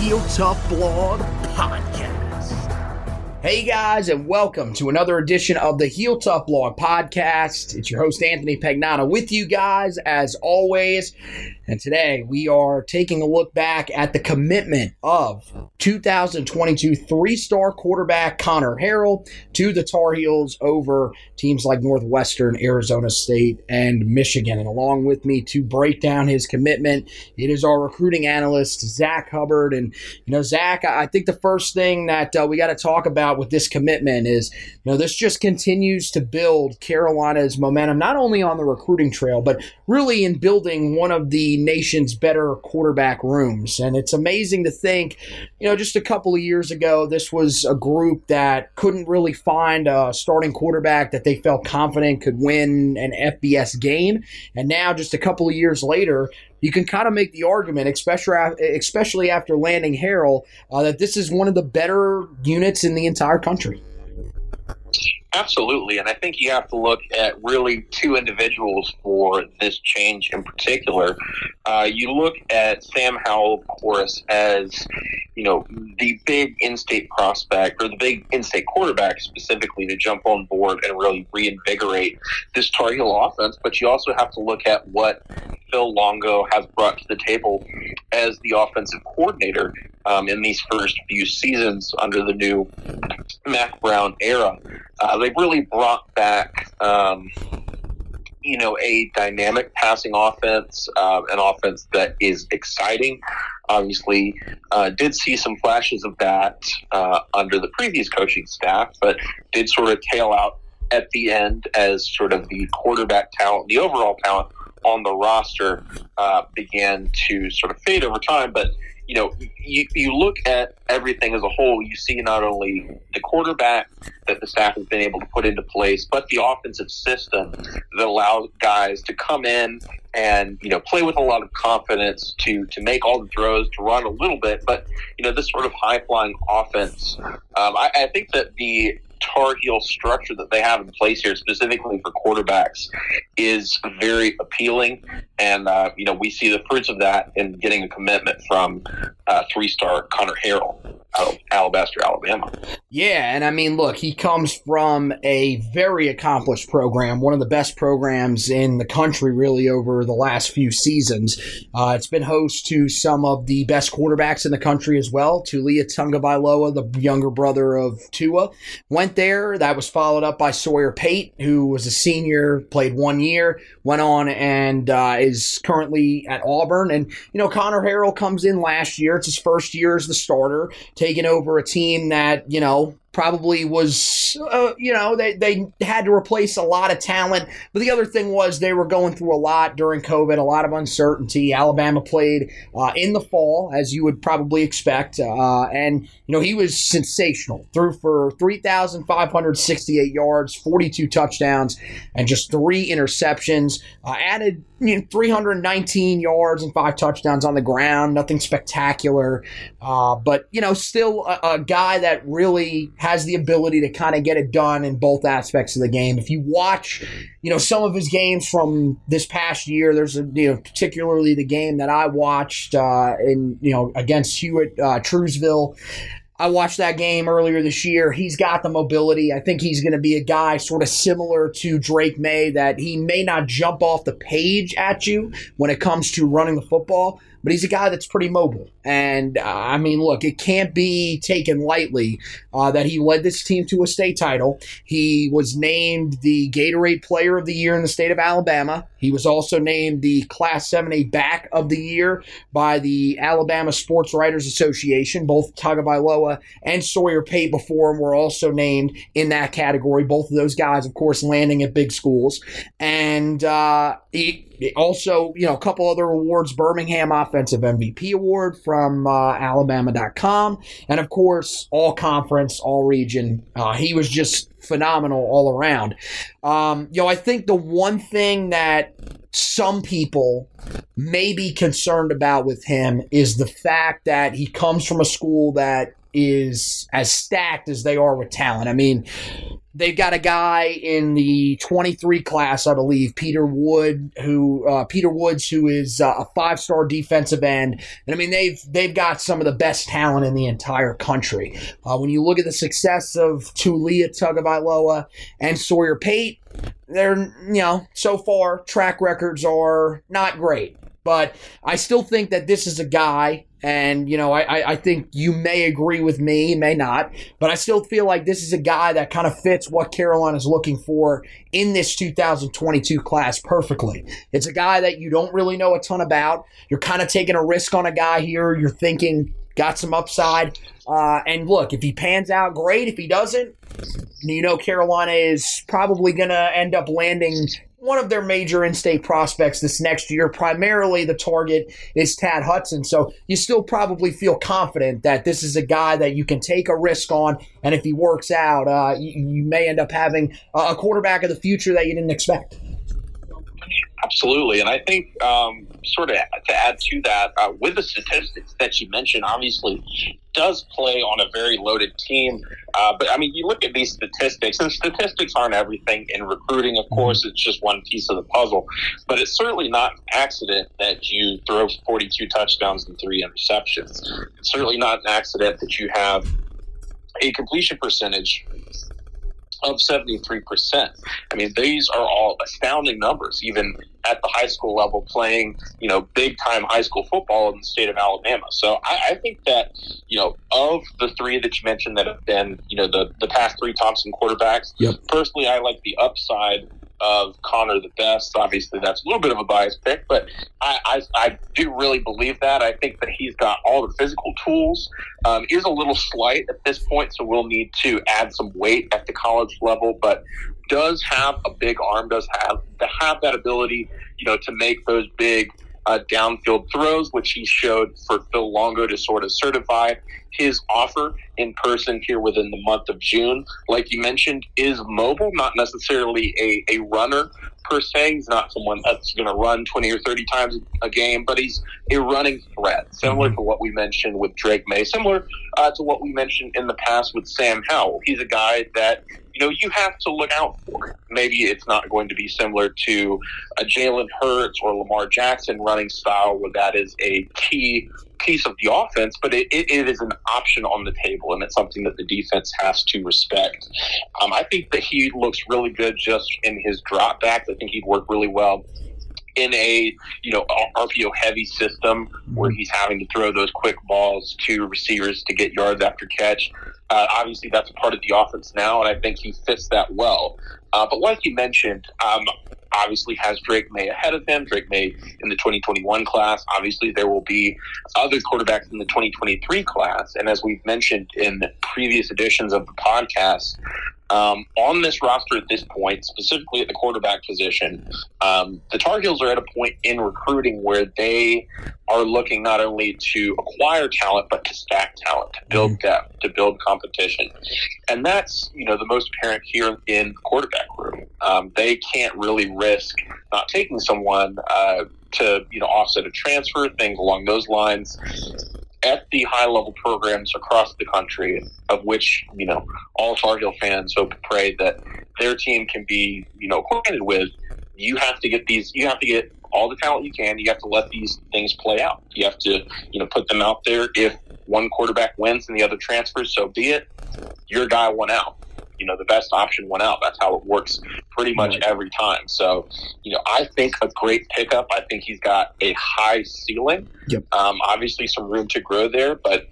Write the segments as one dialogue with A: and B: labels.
A: Heel Tough Blog Podcast. Hey guys, and welcome to another edition of the Heel Tough Blog Podcast. It's your host, Anthony Pagnano, with you guys as always. And today we are taking a look back at the commitment of 2022 three star quarterback Conner Harrell to the Tar Heels over teams like Northwestern, Arizona State, and Michigan. And along with me to break down his commitment, it is our recruiting analyst, Zack Hubbard. And, you know, Zack, I think the first thing that uh, we got to talk about with this commitment is, you know, this just continues to build Carolina's momentum, not only on the recruiting trail, but really in building one of the nation's better quarterback rooms. And it's amazing to think, you know, just a couple of years ago, this was a group that couldn't really find a starting quarterback that they felt confident could win an FBS game. And now, just a couple of years later, you can kind of make the argument, especially especially after landing Harrell, uh, that this is one of the better units in the entire country.
B: Absolutely, and I think you have to look at really two individuals for this change in particular. Uh, you look at Sam Howell, of course, as you know the big in-state prospect or the big in-state quarterback specifically to jump on board and really reinvigorate this Tar Heel offense. But you also have to look at what Phil Longo has brought to the table as the offensive coordinator um, in these first few seasons under the new Mack Brown era. Uh, they've really brought back, um, you know, a dynamic passing offense, uh, an offense that is exciting. Obviously, uh, did see some flashes of that uh, under the previous coaching staff, but did sort of tail out at the end as sort of the quarterback talent, the overall talent on the roster uh, began to sort of fade over time. But you know, you, you look at everything as a whole, you see not only the quarterback that the staff has been able to put into place, but the offensive system that allows guys to come in and you know play with a lot of confidence to to make all the throws, to run a little bit, but you know this sort of high flying offense. Um, I, I think that the Tar Heel structure that they have in place here, specifically for quarterbacks, is very appealing. And, uh, you know, we see the fruits of that in getting a commitment from uh, three star Conner Harrell out of Alabaster, Alabama.
A: Yeah, and I mean, look, he comes from a very accomplished program, one of the best programs in the country, really, over the last few seasons. Uh, it's been host to some of the best quarterbacks in the country as well. Taulia Tagovailoa, the younger brother of Tua, went there. That was followed up by Sawyer Pate, who was a senior, played one year, went on and uh, is currently at Auburn. And, you know, Conner Harrell comes in last year. It's his first year as the starter, taking over a team that, you know, now probably was, uh, you know, they, they had to replace a lot of talent. But the other thing was they were going through a lot during COVID, a lot of uncertainty. Alabama played uh, in the fall, as you would probably expect. Uh, and, you know, he was sensational. Threw for 3,568 yards, 42 touchdowns, and just three interceptions. Uh, added you know, 319 yards and five touchdowns on the ground. Nothing spectacular. Uh, but, you know, still a, a guy that really has the ability to kind of get it done in both aspects of the game. If you watch, you know, some of his games from this past year, there's a, you know, particularly the game that I watched uh, in, you know, against Hewitt, uh, Trussville. I watched that game earlier this year. He's got the mobility. I think he's going to be a guy sort of similar to Drake Maye that he may not jump off the page at you when it comes to running the football, but he's a guy that's pretty mobile. And uh, I mean, look, it can't be taken lightly uh, that he led this team to a state title. He was named the Gatorade Player of the Year in the state of Alabama. He was also named the Class 7A Back of the Year by the Alabama Sports Writers Association. Both Tagovailoa and Sawyer Pate before him were also named in that category. Both of those guys, of course, landing at big schools. And uh, he, also, you know, a couple other awards Birmingham Offensive MVP Award from uh, Alabama.com. And of course, all conference, all region. Uh, he was just phenomenal all around. Um, you know, I think the one thing that some people may be concerned about with him is the fact that he comes from a school that is as stacked as they are with talent. I mean, they've got a guy in the 23 class, I believe, Peter Wood, who uh, Peter Woods, who is uh, a five-star defensive end, and I mean they've they've got some of the best talent in the entire country. Uh, when you look at the success of Taulia Tagovailoa and Sawyer Pate, they're you know so far track records are not great. But I still think that this is a guy and, you know, I, I think you may agree with me, may not, but I still feel like this is a guy that kind of fits what Carolina is looking for in this 2022 class perfectly. It's a guy that you don't really know a ton about. You're kind of taking a risk on a guy here. You're thinking, got some upside. Uh, and look, if he pans out, great. If he doesn't, you know, Carolina is probably going to end up landing one of their major in-state prospects this next year. Primarily, the target is Tad Hudson. So you still probably feel confident that this is a guy that you can take a risk on, and if he works out, uh, you, you, may end up having a quarterback of the future that you didn't expect.
B: Absolutely, and I think um, sort of to add to that, uh, with the statistics that you mentioned, obviously does play on a very loaded team. Uh, but I mean, you look at these statistics, and statistics aren't everything in recruiting. Of course, it's just one piece of the puzzle. But it's certainly not an accident that you throw 42 touchdowns and three interceptions. It's certainly not an accident that you have a completion percentage of 73%. I mean, these are all astounding numbers, even at the high school level, playing, you know, big time high school football in the state of Alabama. So I, I, think that, you know, of the three that you mentioned that have been, you know, the, the past three Thompson quarterbacks,
A: yep.
B: personally, I like the upside of Conner the best. Obviously, that's a little bit of a biased pick, but I, I, I do really believe that. I think that he's got all the physical tools. Um, is a little slight at this point, so we'll need to add some weight at the college level, but does have a big arm, does have to have that ability, you know, to make those big uh, downfield throws, which he showed for Phil Longo to sort of certify his offer in person here within the month of June. Like you mentioned, is mobile, not necessarily a, a runner per se. He's not someone that's going to run 20 or 30 times a game, but he's a running threat, similar mm-hmm. to what we mentioned with Drake Maye, similar uh, to what we mentioned in the past with Sam Howell. He's a guy that know, you have to look out for. Maybe it's not going to be similar to a Jalen Hurts or Lamar Jackson running style where that is a key piece of the offense, but it, it, it is an option on the table, and it's something that the defense has to respect. Um, I think that he looks really good just in his drop dropbacks. I think he'd work really well in a you know RPO heavy system where he's having to throw those quick balls to receivers to get yards after catch. Uh, obviously, that's a part of the offense now, and I think he fits that well. Uh, but like you mentioned, um, obviously has Drake Maye ahead of him. Drake Maye in the 2021 class. Obviously, there will be other quarterbacks in the 2023 class. And as we've mentioned in previous editions of the podcast, um, on this roster at this point, specifically at the quarterback position, um, the Tar Heels are at a point in recruiting where they are looking not only to acquire talent but to stack talent, to build mm-hmm. depth, to build competition, and that's you know the most apparent here in the quarterback room. Um, they can't really risk not taking someone uh, to you know offset a transfer, things along those lines at the high level programs across the country, of which you know all Tar Heel fans hope and pray that their team can be you know acquainted with. You have to get these. You have to get all the talent you can. You have to let these things play out. You have to you know put them out there. If one quarterback wins and the other transfers, so be it. Your guy won out you know the best option went out. That's how it works pretty much every time. So, you know, I think a great pickup. I think he's got a high ceiling. Yep. Um, obviously, some room to grow there, but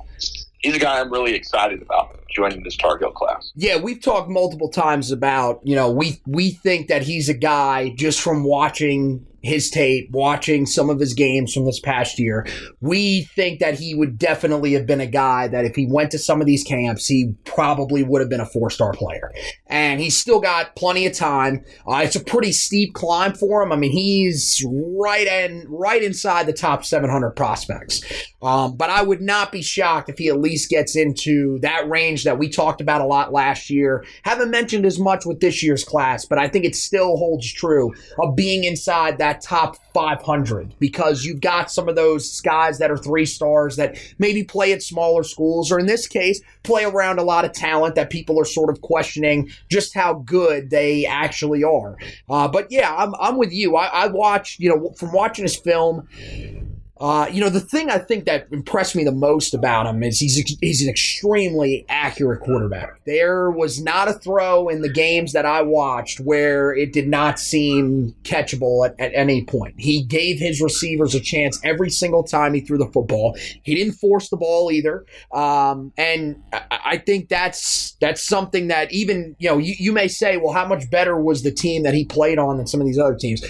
B: he's a guy I'm really excited about joining this Tar Heel class.
A: Yeah, we've talked multiple times about, you know, we we think that he's a guy just from watching his tape, watching some of his games from this past year, we think that he would definitely have been a guy that if he went to some of these camps, he probably would have been a four star player. And he's still got plenty of time. Uh, it's a pretty steep climb for him. I mean, he's right in right inside the top 700 prospects. Um, but I would not be shocked if he at least gets into that range that we talked about a lot last year. Haven't mentioned as much with this year's class, but I think it still holds true of being inside that top 500 because you've got some of those guys that are three stars that maybe play at smaller schools or in this case play around a lot of talent that people are sort of questioning just how good they actually are. Uh, but yeah I'm, I'm with you. I, I watched you know from watching his film uh, you know, the thing I think that impressed me the most about him is he's he's an extremely accurate quarterback. There was not a throw in the games that I watched where it did not seem catchable at, at any point. He gave his receivers a chance every single time he threw the football. He didn't force the ball either, um, and I, I think that's that's something that even you know you, you may say, well, how much better was the team that he played on than some of these other teams?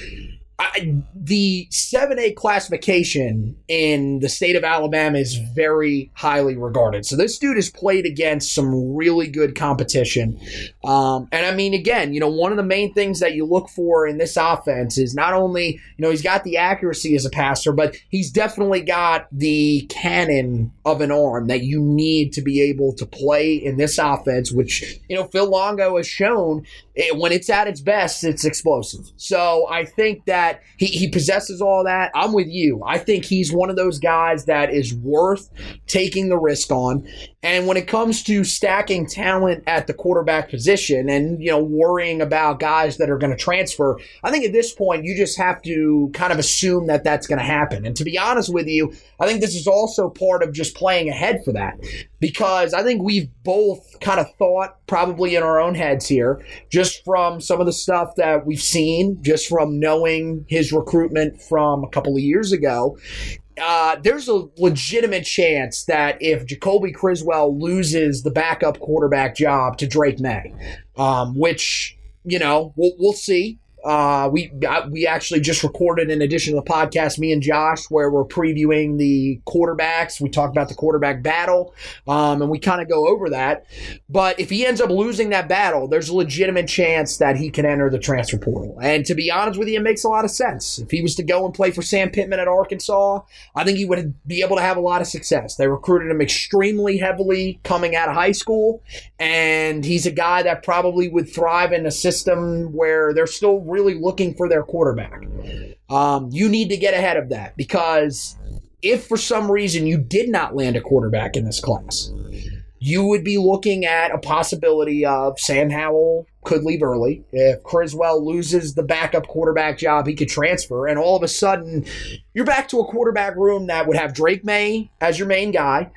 A: I, the 7A classification in the state of Alabama is very highly regarded. So this dude has played against some really good competition. Um, and I mean, again, you know, one of the main things that you look for in this offense is not only, you know, he's got the accuracy as a passer, but he's definitely got the cannon of an arm that you need to be able to play in this offense, which, you know, Phil Longo has shown it, when it's at its best, it's explosive. So I think that he, he possesses all that. I'm with you. I think he's one of those guys that is worth taking the risk on. And when it comes to stacking talent at the quarterback position and, you know, worrying about guys that are going to transfer, I think at this point you just have to kind of assume that that's going to happen. And to be honest with you, I think this is also part of just playing ahead for that because I think we've both kind of thought probably in our own heads here, just from some of the stuff that we've seen, just from knowing his recruitment from a couple of years ago, uh, there's a legitimate chance that if Jacoby Criswell loses the backup quarterback job to Drake Maye, um, which you know we'll, we'll see. Uh, we we actually just recorded an edition of the podcast, me and Josh, where we're previewing the quarterbacks. We talked about the quarterback battle, um, and we kind of go over that. But if he ends up losing that battle, there's a legitimate chance that he can enter the transfer portal. And to be honest with you, it makes a lot of sense. If he was to go and play for Sam Pittman at Arkansas, I think he would be able to have a lot of success. They recruited him extremely heavily coming out of high school, and he's a guy that probably would thrive in a system where they're still really looking for their quarterback. Um, you need to get ahead of that because if for some reason you did not land a quarterback in this class, you would be looking at a possibility of Sam Howell could leave early. If Criswell loses the backup quarterback job, he could transfer. And all of a sudden, you're back to a quarterback room that would have Drake Maye as your main guy.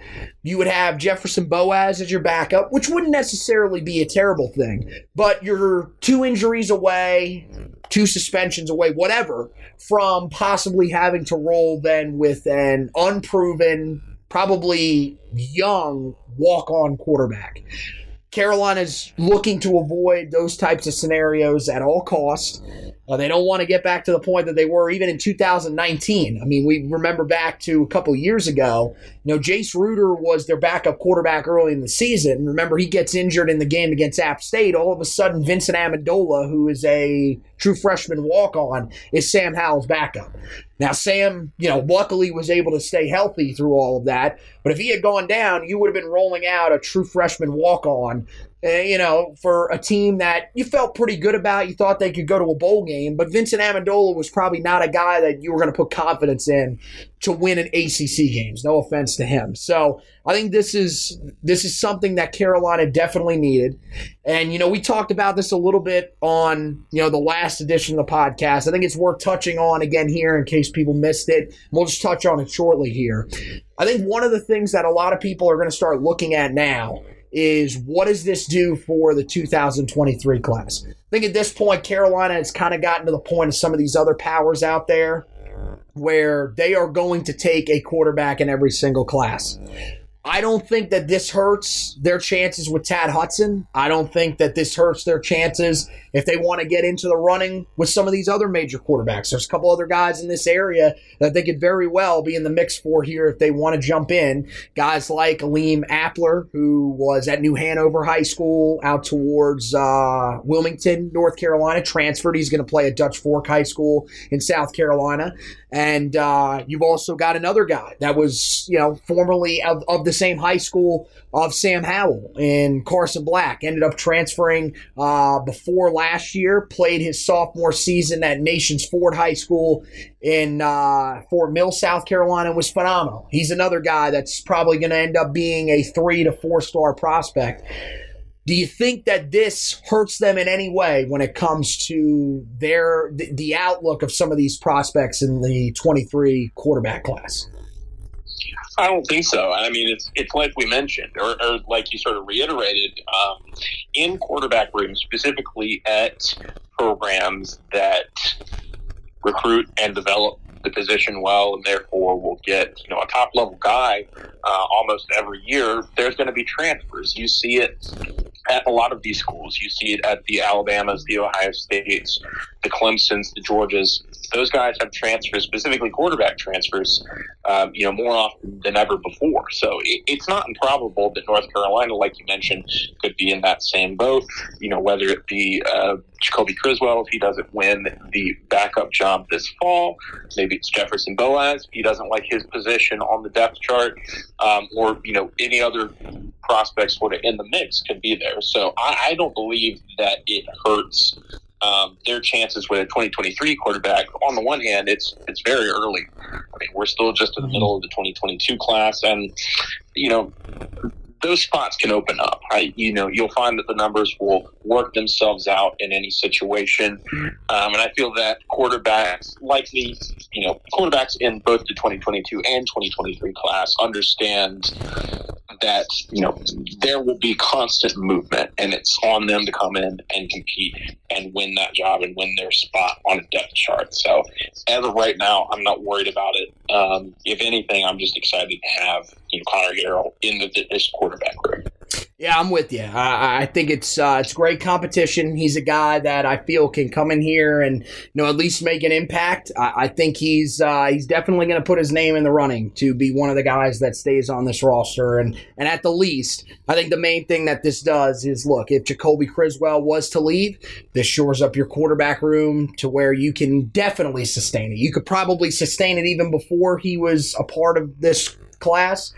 A: You would have Jefferson Boaz as your backup, which wouldn't necessarily be a terrible thing. But you're two injuries away, two suspensions away, whatever, from possibly having to roll then with an unproven, probably young walk on quarterback. Carolina's looking to avoid those types of scenarios at all costs. Uh, they don't want to get back to the point that they were even in 2019. I mean, we remember back to a couple years ago. You know, Jace Ruder was their backup quarterback early in the season. Remember, he gets injured in the game against App State. All of a sudden, Vincent Amendola, who is a true freshman walk on, is Sam Howell's backup. Now, Sam, you know, luckily was able to stay healthy through all of that. But if he had gone down, you would have been rolling out a true freshman walk on Eh, you know, for a team that you felt pretty good about. You thought they could go to a bowl game, but Vincent Amendola was probably not a guy that you were going to put confidence in to win an ACC games. No offense to him. So I think this is this is something that Carolina definitely needed. And you know, we talked about this a little bit on you know the last edition of the podcast. I think it's worth touching on again here in case people missed it. We'll just touch on it shortly here. I think one of the things that a lot of people are going to start looking at now is what does this do for the 2023 class? I think at this point, Carolina has kind of gotten to the point of some of these other powers out there where they are going to take a quarterback in every single class. I don't think that this hurts their chances with Tad Hudson. I don't think that this hurts their chances if they want to get into the running with some of these other major quarterbacks. There's a couple other guys in this area that they could very well be in the mix for here if they want to jump in. Guys like Alim Appler, who was at New Hanover High School out towards uh, Wilmington, North Carolina, transferred. He's going to play at Dutch Fork High School in South Carolina. And uh, you've also got another guy that was, you know, formerly of, of the same high school of Sam Howell and Carson Black. Ended up transferring uh, before last year, played his sophomore season at Nations Ford High School in uh, Fort Mill, South Carolina, was phenomenal. He's another guy that's probably going to end up being a three to four star prospect. Do you think that this hurts them in any way when it comes to their the, the outlook of some of these prospects in the 23 quarterback class?
B: I don't think so. I mean, it's it's like we mentioned, or, or like you sort of reiterated, um, in quarterback rooms, specifically at programs that recruit and develop the position well, and therefore will get you know a top level guy uh, almost every year. There's going to be transfers. You see it at a lot of these schools. You see it at the Alabamas, the Ohio States, the Clemsons, the Georgias. Those guys have transfers, specifically quarterback transfers, um, you know, more often than ever before. So it, it's not improbable that North Carolina, like you mentioned, could be in that same boat. You know, whether it be uh, Jacoby Criswell if he doesn't win the backup job this fall, maybe it's Jefferson Boaz if he doesn't like his position on the depth chart, um, or you know any other prospects sort of in the mix could be there. So I, I don't believe that it hurts um, their chances with a 2023 quarterback. On the one hand, it's it's very early. I mean, we're still just in the middle of the 2022 class, and you know, those spots can open up. I, you know, you'll find that the numbers will work themselves out in any situation, um, and I feel that quarterbacks, likely, you know, quarterbacks in both the 2022 and 2023 class understand that you know there will be constant movement, and it's on them to come in and compete and win that job and win their spot on a depth chart. So as of right now, I'm not worried about it. Um, if anything, I'm just excited to have you know Conner Harrell in the, this quarterback room.
A: Yeah, I'm with you. I, I think it's uh, it's great competition. He's a guy that I feel can come in here and you know at least make an impact. I, I think he's uh, he's definitely going to put his name in the running to be one of the guys that stays on this roster. And and at the least, I think the main thing that this does is look if Jacoby Criswell was to leave, this shores up your quarterback room to where you can definitely sustain it. You could probably sustain it even before he was a part of this class.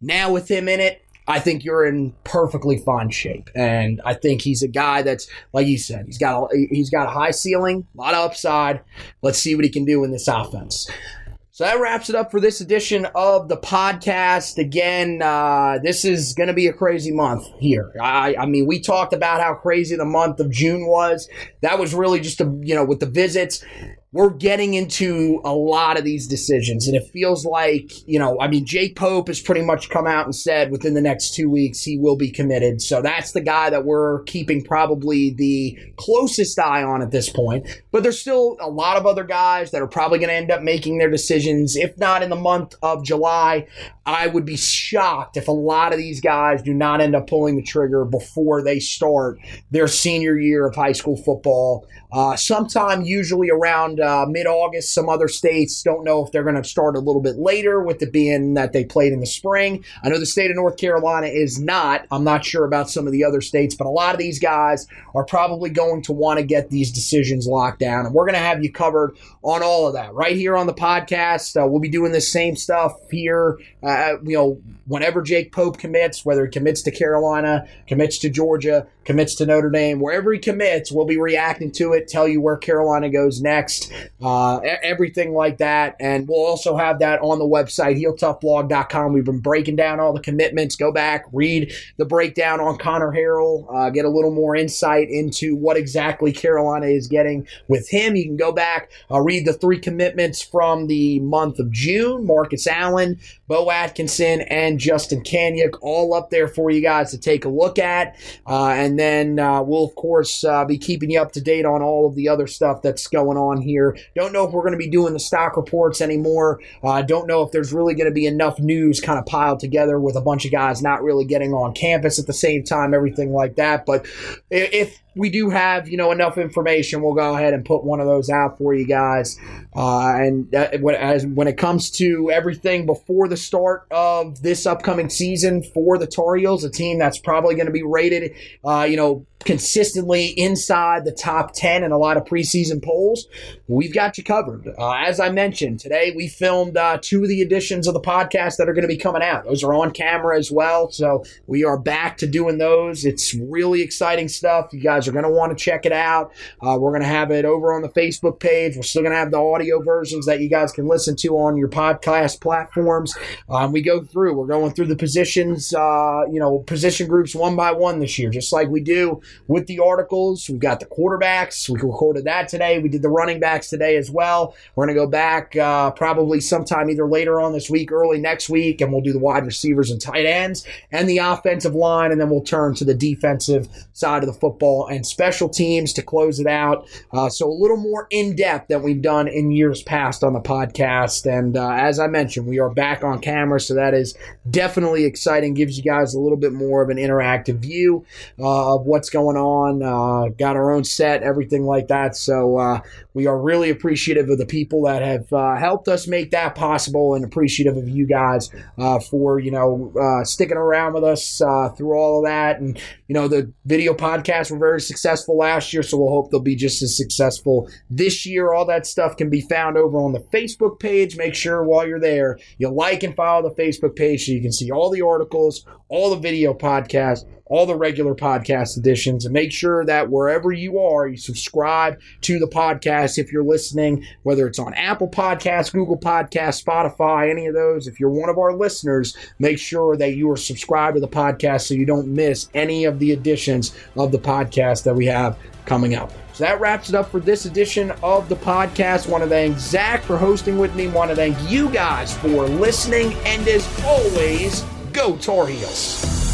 A: Now with him in it, I think you're in perfectly fine shape, and I think he's a guy that's like you said. He's got a, he's got a high ceiling, a lot of upside. Let's see what he can do in this offense. So that wraps it up for this edition of the podcast. Again, uh, this is going to be a crazy month here. I, I, mean, we talked about how crazy the month of June was. That was really just a, you know, with the visits we're getting into a lot of these decisions. And it feels like, you know, I mean, Jake Pope has pretty much come out and said within the next two weeks he will be committed. So that's the guy that we're keeping probably the closest eye on at this point. But there's still a lot of other guys that are probably going to end up making their decisions, if not in the month of July. I would be shocked if a lot of these guys do not end up pulling the trigger before they start their senior year of high school football. Uh, sometime usually around uh, mid August. Some other states don't know if they're going to start a little bit later, with it being that they played in the spring. I know the state of North Carolina is not. I'm not sure about some of the other states, but a lot of these guys are probably going to want to get these decisions locked down. And we're going to have you covered on all of that right here on the podcast. Uh, we'll be doing the same stuff here, uh, you know, whenever Jake Pope commits, whether he commits to Carolina, commits to Georgia, commits to Notre Dame, wherever he commits, we'll be reacting to it, tell you where Carolina goes next, uh, everything like that. And we'll also have that on the website, heeltoughblog.com. We've been breaking down all the commitments. Go back, read the breakdown on Conner Harrell, uh, get a little more insight into what exactly Carolina is getting with him. You can go back, uh, read the three commitments from the month of June Marcus Allen, Bo Atkinson, and Justin Kanyuk, all up there for you guys to take a look at. Uh, and then uh, we'll, of course, uh, be keeping you up to date on all of the other stuff that's going on here. Don't know if we're going to be doing the stock reports anymore. Uh, don't know if there's really going to be enough news kind of piled together with a bunch of guys not really getting on campus at the same time, everything like that. But if we do have you know enough information. We'll go ahead and put one of those out for you guys. Uh, and uh, when, as, when it comes to everything before the start of this upcoming season for the Tar Heels a team that's probably going to be rated uh, you know consistently inside the top 10 in a lot of preseason polls, we've got you covered. Uh, as I mentioned, today we filmed uh, two of the editions of the podcast that are going to be coming out. Those are on camera as well. So we are back to doing those. It's really exciting stuff. You guys are going to want to check it out. Uh, we're going to have it over on the Facebook page. We're still going to have the audio versions that you guys can listen to on your podcast platforms. Um, we go through, we're going through the positions, uh, you know, position groups one by one this year, just like we do with the articles. We've got the quarterbacks. We recorded that today. We did the running backs today as well. We're going to go back uh, probably sometime either later on this week, early next week, and we'll do the wide receivers and tight ends and the offensive line, and then we'll turn to the defensive side of the football and special teams to close it out. Uh, so a little more in depth than we've done in years past on the podcast. And uh, as I mentioned, we are back on camera, so that is definitely exciting. Gives you guys a little bit more of an interactive view uh, of what's going going on, uh, got our own set, everything like that. So uh, we are really appreciative of the people that have uh, helped us make that possible, and appreciative of you guys uh, for you know uh, sticking around with us uh, through all of that. And you know the video podcasts were very successful last year, so we'll hope they'll be just as successful this year. All that stuff can be found over on the Facebook page. Make sure while you're there you like and follow the Facebook page so you can see all the articles, all the video podcasts all the regular podcast editions, and make sure that wherever you are, you subscribe to the podcast if you're listening, whether it's on Apple Podcasts, Google Podcasts, Spotify, any of those. If you're one of our listeners, make sure that you are subscribed to the podcast so you don't miss any of the editions of the podcast that we have coming up. So that wraps it up for this edition of the podcast. Want to thank Zack for hosting with me. Want to thank you guys for listening. And as always, go Tar Heels.